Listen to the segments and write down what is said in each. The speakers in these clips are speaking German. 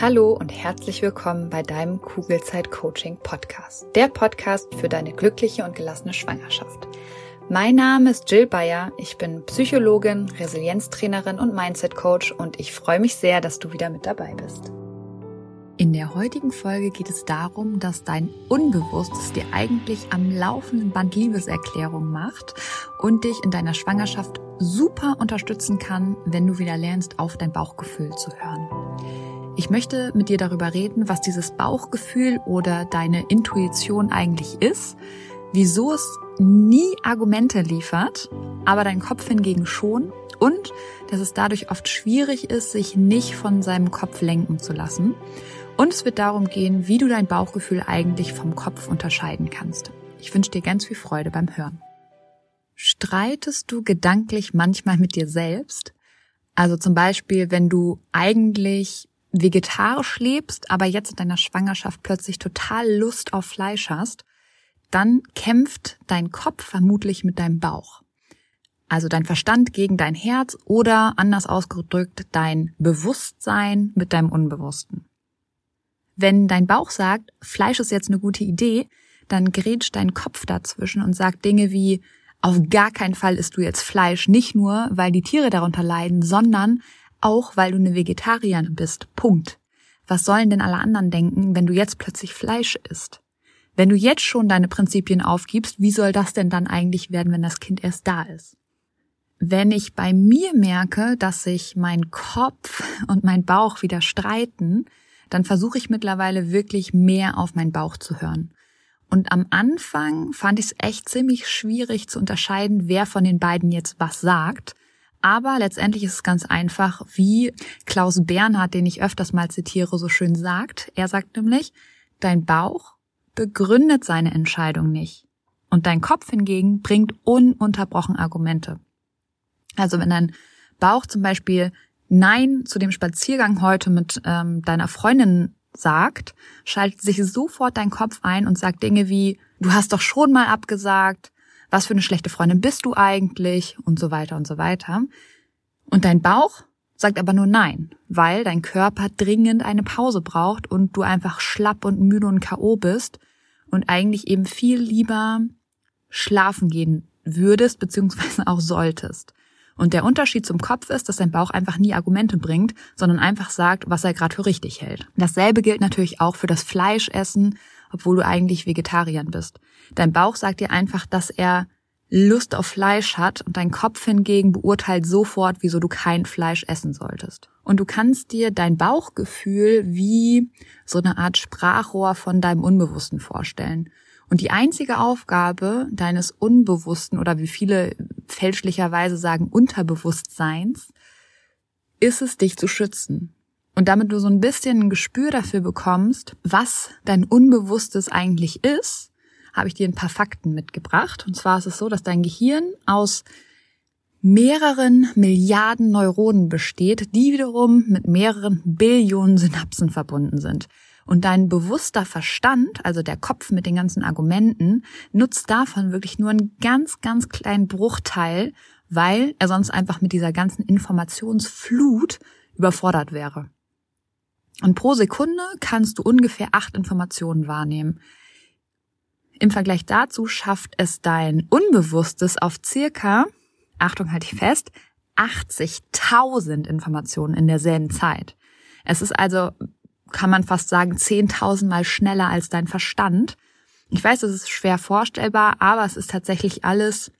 Hallo und herzlich willkommen bei deinem Kugelzeit Coaching Podcast. Der Podcast für deine glückliche und gelassene Schwangerschaft. Mein Name ist Jill Bayer. Ich bin Psychologin, Resilienztrainerin und Mindset Coach und ich freue mich sehr, dass du wieder mit dabei bist. In der heutigen Folge geht es darum, dass dein Unbewusstes dir eigentlich am laufenden Band Liebeserklärung macht und dich in deiner Schwangerschaft super unterstützen kann, wenn du wieder lernst, auf dein Bauchgefühl zu hören. Ich möchte mit dir darüber reden, was dieses Bauchgefühl oder deine Intuition eigentlich ist, wieso es nie Argumente liefert, aber dein Kopf hingegen schon und dass es dadurch oft schwierig ist, sich nicht von seinem Kopf lenken zu lassen. Und es wird darum gehen, wie du dein Bauchgefühl eigentlich vom Kopf unterscheiden kannst. Ich wünsche dir ganz viel Freude beim Hören. Streitest du gedanklich manchmal mit dir selbst? Also zum Beispiel, wenn du eigentlich vegetarisch lebst, aber jetzt in deiner Schwangerschaft plötzlich total Lust auf Fleisch hast, dann kämpft dein Kopf vermutlich mit deinem Bauch. Also dein Verstand gegen dein Herz oder anders ausgedrückt dein Bewusstsein mit deinem Unbewussten. Wenn dein Bauch sagt, Fleisch ist jetzt eine gute Idee, dann grätscht dein Kopf dazwischen und sagt Dinge wie, auf gar keinen Fall isst du jetzt Fleisch, nicht nur, weil die Tiere darunter leiden, sondern auch weil du eine Vegetarierin bist. Punkt. Was sollen denn alle anderen denken, wenn du jetzt plötzlich Fleisch isst? Wenn du jetzt schon deine Prinzipien aufgibst, wie soll das denn dann eigentlich werden, wenn das Kind erst da ist? Wenn ich bei mir merke, dass sich mein Kopf und mein Bauch wieder streiten, dann versuche ich mittlerweile wirklich mehr auf meinen Bauch zu hören. Und am Anfang fand ich es echt ziemlich schwierig zu unterscheiden, wer von den beiden jetzt was sagt. Aber letztendlich ist es ganz einfach, wie Klaus Bernhard, den ich öfters mal zitiere, so schön sagt. Er sagt nämlich, dein Bauch begründet seine Entscheidung nicht. Und dein Kopf hingegen bringt ununterbrochen Argumente. Also wenn dein Bauch zum Beispiel Nein zu dem Spaziergang heute mit ähm, deiner Freundin sagt, schaltet sich sofort dein Kopf ein und sagt Dinge wie, du hast doch schon mal abgesagt, was für eine schlechte Freundin bist du eigentlich und so weiter und so weiter. Und dein Bauch sagt aber nur nein, weil dein Körper dringend eine Pause braucht und du einfach schlapp und müde und KO bist und eigentlich eben viel lieber schlafen gehen würdest, beziehungsweise auch solltest. Und der Unterschied zum Kopf ist, dass dein Bauch einfach nie Argumente bringt, sondern einfach sagt, was er gerade für richtig hält. Dasselbe gilt natürlich auch für das Fleischessen obwohl du eigentlich Vegetarier bist. Dein Bauch sagt dir einfach, dass er Lust auf Fleisch hat und dein Kopf hingegen beurteilt sofort, wieso du kein Fleisch essen solltest. Und du kannst dir dein Bauchgefühl wie so eine Art Sprachrohr von deinem Unbewussten vorstellen. Und die einzige Aufgabe deines Unbewussten oder wie viele fälschlicherweise sagen Unterbewusstseins ist es, dich zu schützen. Und damit du so ein bisschen ein Gespür dafür bekommst, was dein Unbewusstes eigentlich ist, habe ich dir ein paar Fakten mitgebracht. Und zwar ist es so, dass dein Gehirn aus mehreren Milliarden Neuronen besteht, die wiederum mit mehreren Billionen Synapsen verbunden sind. Und dein bewusster Verstand, also der Kopf mit den ganzen Argumenten, nutzt davon wirklich nur einen ganz, ganz kleinen Bruchteil, weil er sonst einfach mit dieser ganzen Informationsflut überfordert wäre. Und pro Sekunde kannst du ungefähr acht Informationen wahrnehmen. Im Vergleich dazu schafft es dein Unbewusstes auf circa, Achtung, halte ich fest, 80.000 Informationen in derselben Zeit. Es ist also, kann man fast sagen, 10.000 mal schneller als dein Verstand. Ich weiß, es ist schwer vorstellbar, aber es ist tatsächlich alles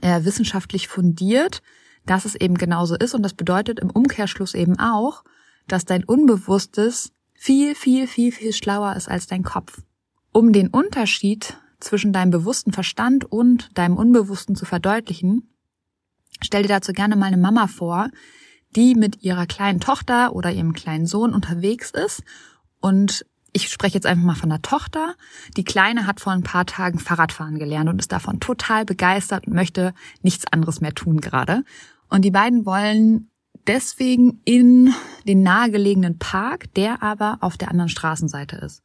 äh, wissenschaftlich fundiert, dass es eben genauso ist. Und das bedeutet im Umkehrschluss eben auch, dass dein Unbewusstes viel, viel, viel, viel schlauer ist als dein Kopf. Um den Unterschied zwischen deinem bewussten Verstand und deinem Unbewussten zu verdeutlichen, stell dir dazu gerne mal eine Mama vor, die mit ihrer kleinen Tochter oder ihrem kleinen Sohn unterwegs ist und ich spreche jetzt einfach mal von der Tochter. Die Kleine hat vor ein paar Tagen Fahrradfahren gelernt und ist davon total begeistert und möchte nichts anderes mehr tun gerade. Und die beiden wollen deswegen in den nahegelegenen Park, der aber auf der anderen Straßenseite ist.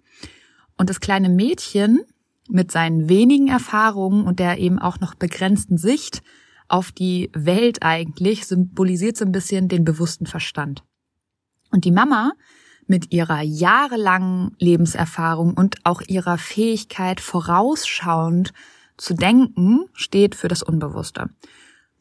Und das kleine Mädchen mit seinen wenigen Erfahrungen und der eben auch noch begrenzten Sicht auf die Welt eigentlich symbolisiert so ein bisschen den bewussten Verstand. Und die Mama mit ihrer jahrelangen Lebenserfahrung und auch ihrer Fähigkeit vorausschauend zu denken steht für das Unbewusste.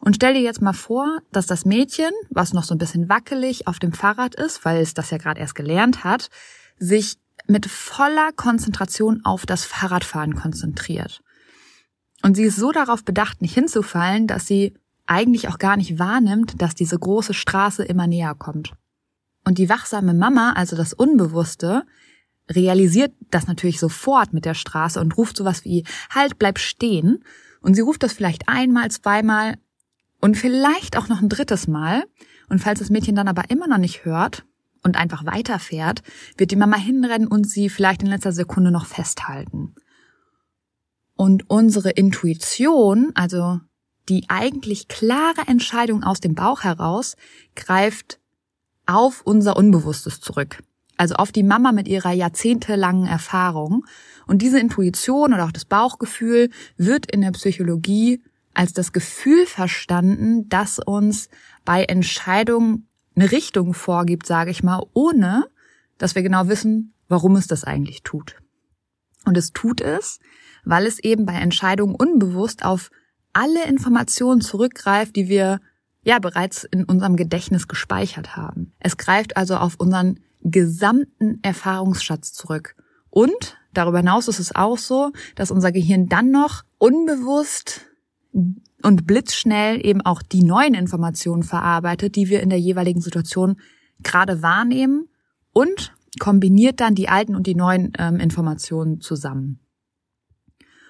Und stell dir jetzt mal vor, dass das Mädchen, was noch so ein bisschen wackelig auf dem Fahrrad ist, weil es das ja gerade erst gelernt hat, sich mit voller Konzentration auf das Fahrradfahren konzentriert. Und sie ist so darauf bedacht, nicht hinzufallen, dass sie eigentlich auch gar nicht wahrnimmt, dass diese große Straße immer näher kommt. Und die wachsame Mama, also das Unbewusste, realisiert das natürlich sofort mit der Straße und ruft sowas wie, halt, bleib stehen. Und sie ruft das vielleicht einmal, zweimal und vielleicht auch noch ein drittes Mal. Und falls das Mädchen dann aber immer noch nicht hört und einfach weiterfährt, wird die Mama hinrennen und sie vielleicht in letzter Sekunde noch festhalten. Und unsere Intuition, also die eigentlich klare Entscheidung aus dem Bauch heraus, greift auf unser Unbewusstes zurück. Also auf die Mama mit ihrer jahrzehntelangen Erfahrung. Und diese Intuition oder auch das Bauchgefühl wird in der Psychologie als das Gefühl verstanden, das uns bei Entscheidungen eine Richtung vorgibt, sage ich mal, ohne dass wir genau wissen, warum es das eigentlich tut. Und es tut es, weil es eben bei Entscheidungen unbewusst auf alle Informationen zurückgreift, die wir ja bereits in unserem Gedächtnis gespeichert haben. Es greift also auf unseren gesamten Erfahrungsschatz zurück. Und darüber hinaus ist es auch so, dass unser Gehirn dann noch unbewusst und blitzschnell eben auch die neuen Informationen verarbeitet, die wir in der jeweiligen Situation gerade wahrnehmen und kombiniert dann die alten und die neuen ähm, Informationen zusammen.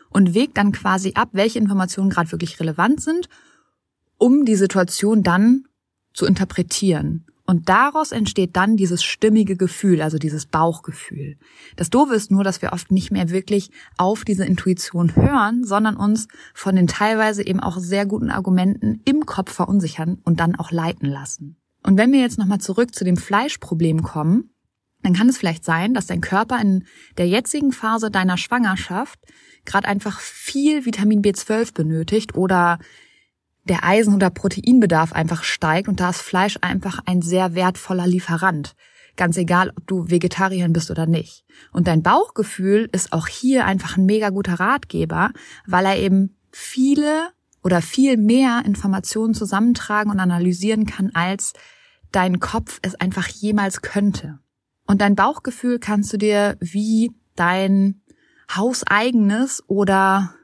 Und wägt dann quasi ab, welche Informationen gerade wirklich relevant sind, um die Situation dann zu interpretieren. Und daraus entsteht dann dieses stimmige Gefühl, also dieses Bauchgefühl. Das Doofe ist nur, dass wir oft nicht mehr wirklich auf diese Intuition hören, sondern uns von den teilweise eben auch sehr guten Argumenten im Kopf verunsichern und dann auch leiten lassen. Und wenn wir jetzt nochmal zurück zu dem Fleischproblem kommen, dann kann es vielleicht sein, dass dein Körper in der jetzigen Phase deiner Schwangerschaft gerade einfach viel Vitamin B12 benötigt oder der Eisen- oder Proteinbedarf einfach steigt und da ist Fleisch einfach ein sehr wertvoller Lieferant. Ganz egal, ob du Vegetarierin bist oder nicht. Und dein Bauchgefühl ist auch hier einfach ein mega guter Ratgeber, weil er eben viele oder viel mehr Informationen zusammentragen und analysieren kann, als dein Kopf es einfach jemals könnte. Und dein Bauchgefühl kannst du dir wie dein hauseigenes oder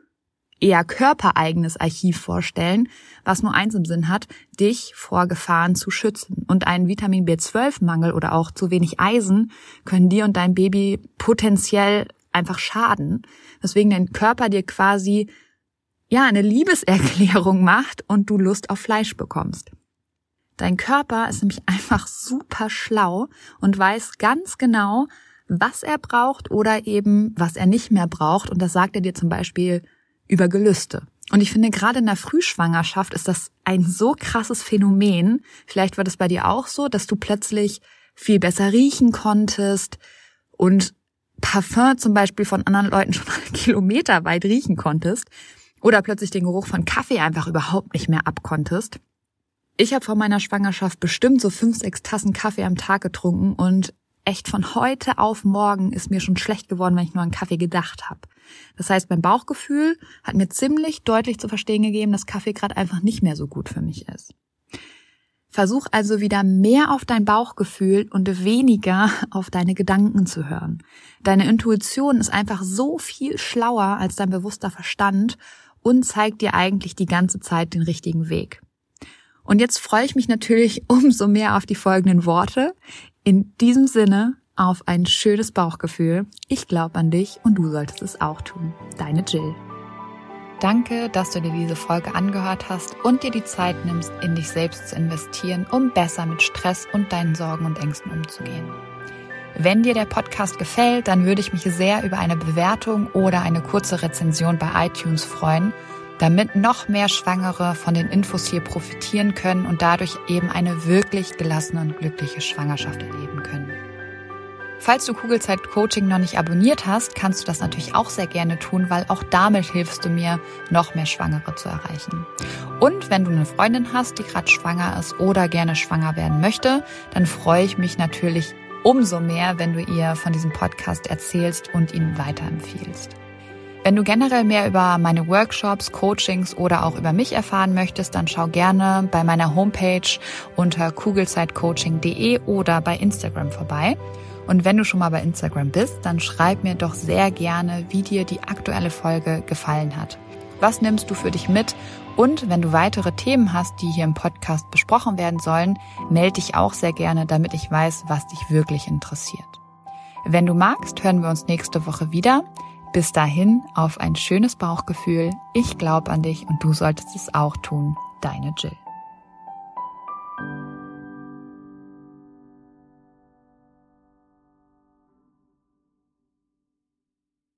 eher körpereigenes Archiv vorstellen, was nur eins im Sinn hat, dich vor Gefahren zu schützen. Und ein Vitamin B12-Mangel oder auch zu wenig Eisen können dir und deinem Baby potenziell einfach schaden, weswegen dein Körper dir quasi ja eine Liebeserklärung macht und du Lust auf Fleisch bekommst. Dein Körper ist nämlich einfach super schlau und weiß ganz genau, was er braucht oder eben was er nicht mehr braucht. Und das sagt er dir zum Beispiel über Gelüste. Und ich finde, gerade in der Frühschwangerschaft ist das ein so krasses Phänomen. Vielleicht war das bei dir auch so, dass du plötzlich viel besser riechen konntest und Parfum zum Beispiel von anderen Leuten schon kilometerweit riechen konntest oder plötzlich den Geruch von Kaffee einfach überhaupt nicht mehr abkonntest. Ich habe vor meiner Schwangerschaft bestimmt so fünf, sechs Tassen Kaffee am Tag getrunken und echt von heute auf morgen ist mir schon schlecht geworden, wenn ich nur an Kaffee gedacht habe. Das heißt, mein Bauchgefühl hat mir ziemlich deutlich zu verstehen gegeben, dass Kaffee gerade einfach nicht mehr so gut für mich ist. Versuch also wieder mehr auf dein Bauchgefühl und weniger auf deine Gedanken zu hören. Deine Intuition ist einfach so viel schlauer als dein bewusster Verstand und zeigt dir eigentlich die ganze Zeit den richtigen Weg. Und jetzt freue ich mich natürlich umso mehr auf die folgenden Worte. In diesem Sinne auf ein schönes Bauchgefühl. Ich glaube an dich und du solltest es auch tun. Deine Jill. Danke, dass du dir diese Folge angehört hast und dir die Zeit nimmst, in dich selbst zu investieren, um besser mit Stress und deinen Sorgen und Ängsten umzugehen. Wenn dir der Podcast gefällt, dann würde ich mich sehr über eine Bewertung oder eine kurze Rezension bei iTunes freuen, damit noch mehr Schwangere von den Infos hier profitieren können und dadurch eben eine wirklich gelassene und glückliche Schwangerschaft erleben können. Falls du Kugelzeit Coaching noch nicht abonniert hast, kannst du das natürlich auch sehr gerne tun, weil auch damit hilfst du mir, noch mehr Schwangere zu erreichen. Und wenn du eine Freundin hast, die gerade schwanger ist oder gerne schwanger werden möchte, dann freue ich mich natürlich umso mehr, wenn du ihr von diesem Podcast erzählst und ihn weiterempfiehlst. Wenn du generell mehr über meine Workshops, Coachings oder auch über mich erfahren möchtest, dann schau gerne bei meiner Homepage unter kugelzeitcoaching.de oder bei Instagram vorbei. Und wenn du schon mal bei Instagram bist, dann schreib mir doch sehr gerne, wie dir die aktuelle Folge gefallen hat. Was nimmst du für dich mit? Und wenn du weitere Themen hast, die hier im Podcast besprochen werden sollen, melde dich auch sehr gerne, damit ich weiß, was dich wirklich interessiert. Wenn du magst, hören wir uns nächste Woche wieder. Bis dahin auf ein schönes Bauchgefühl. Ich glaube an dich und du solltest es auch tun. Deine Jill.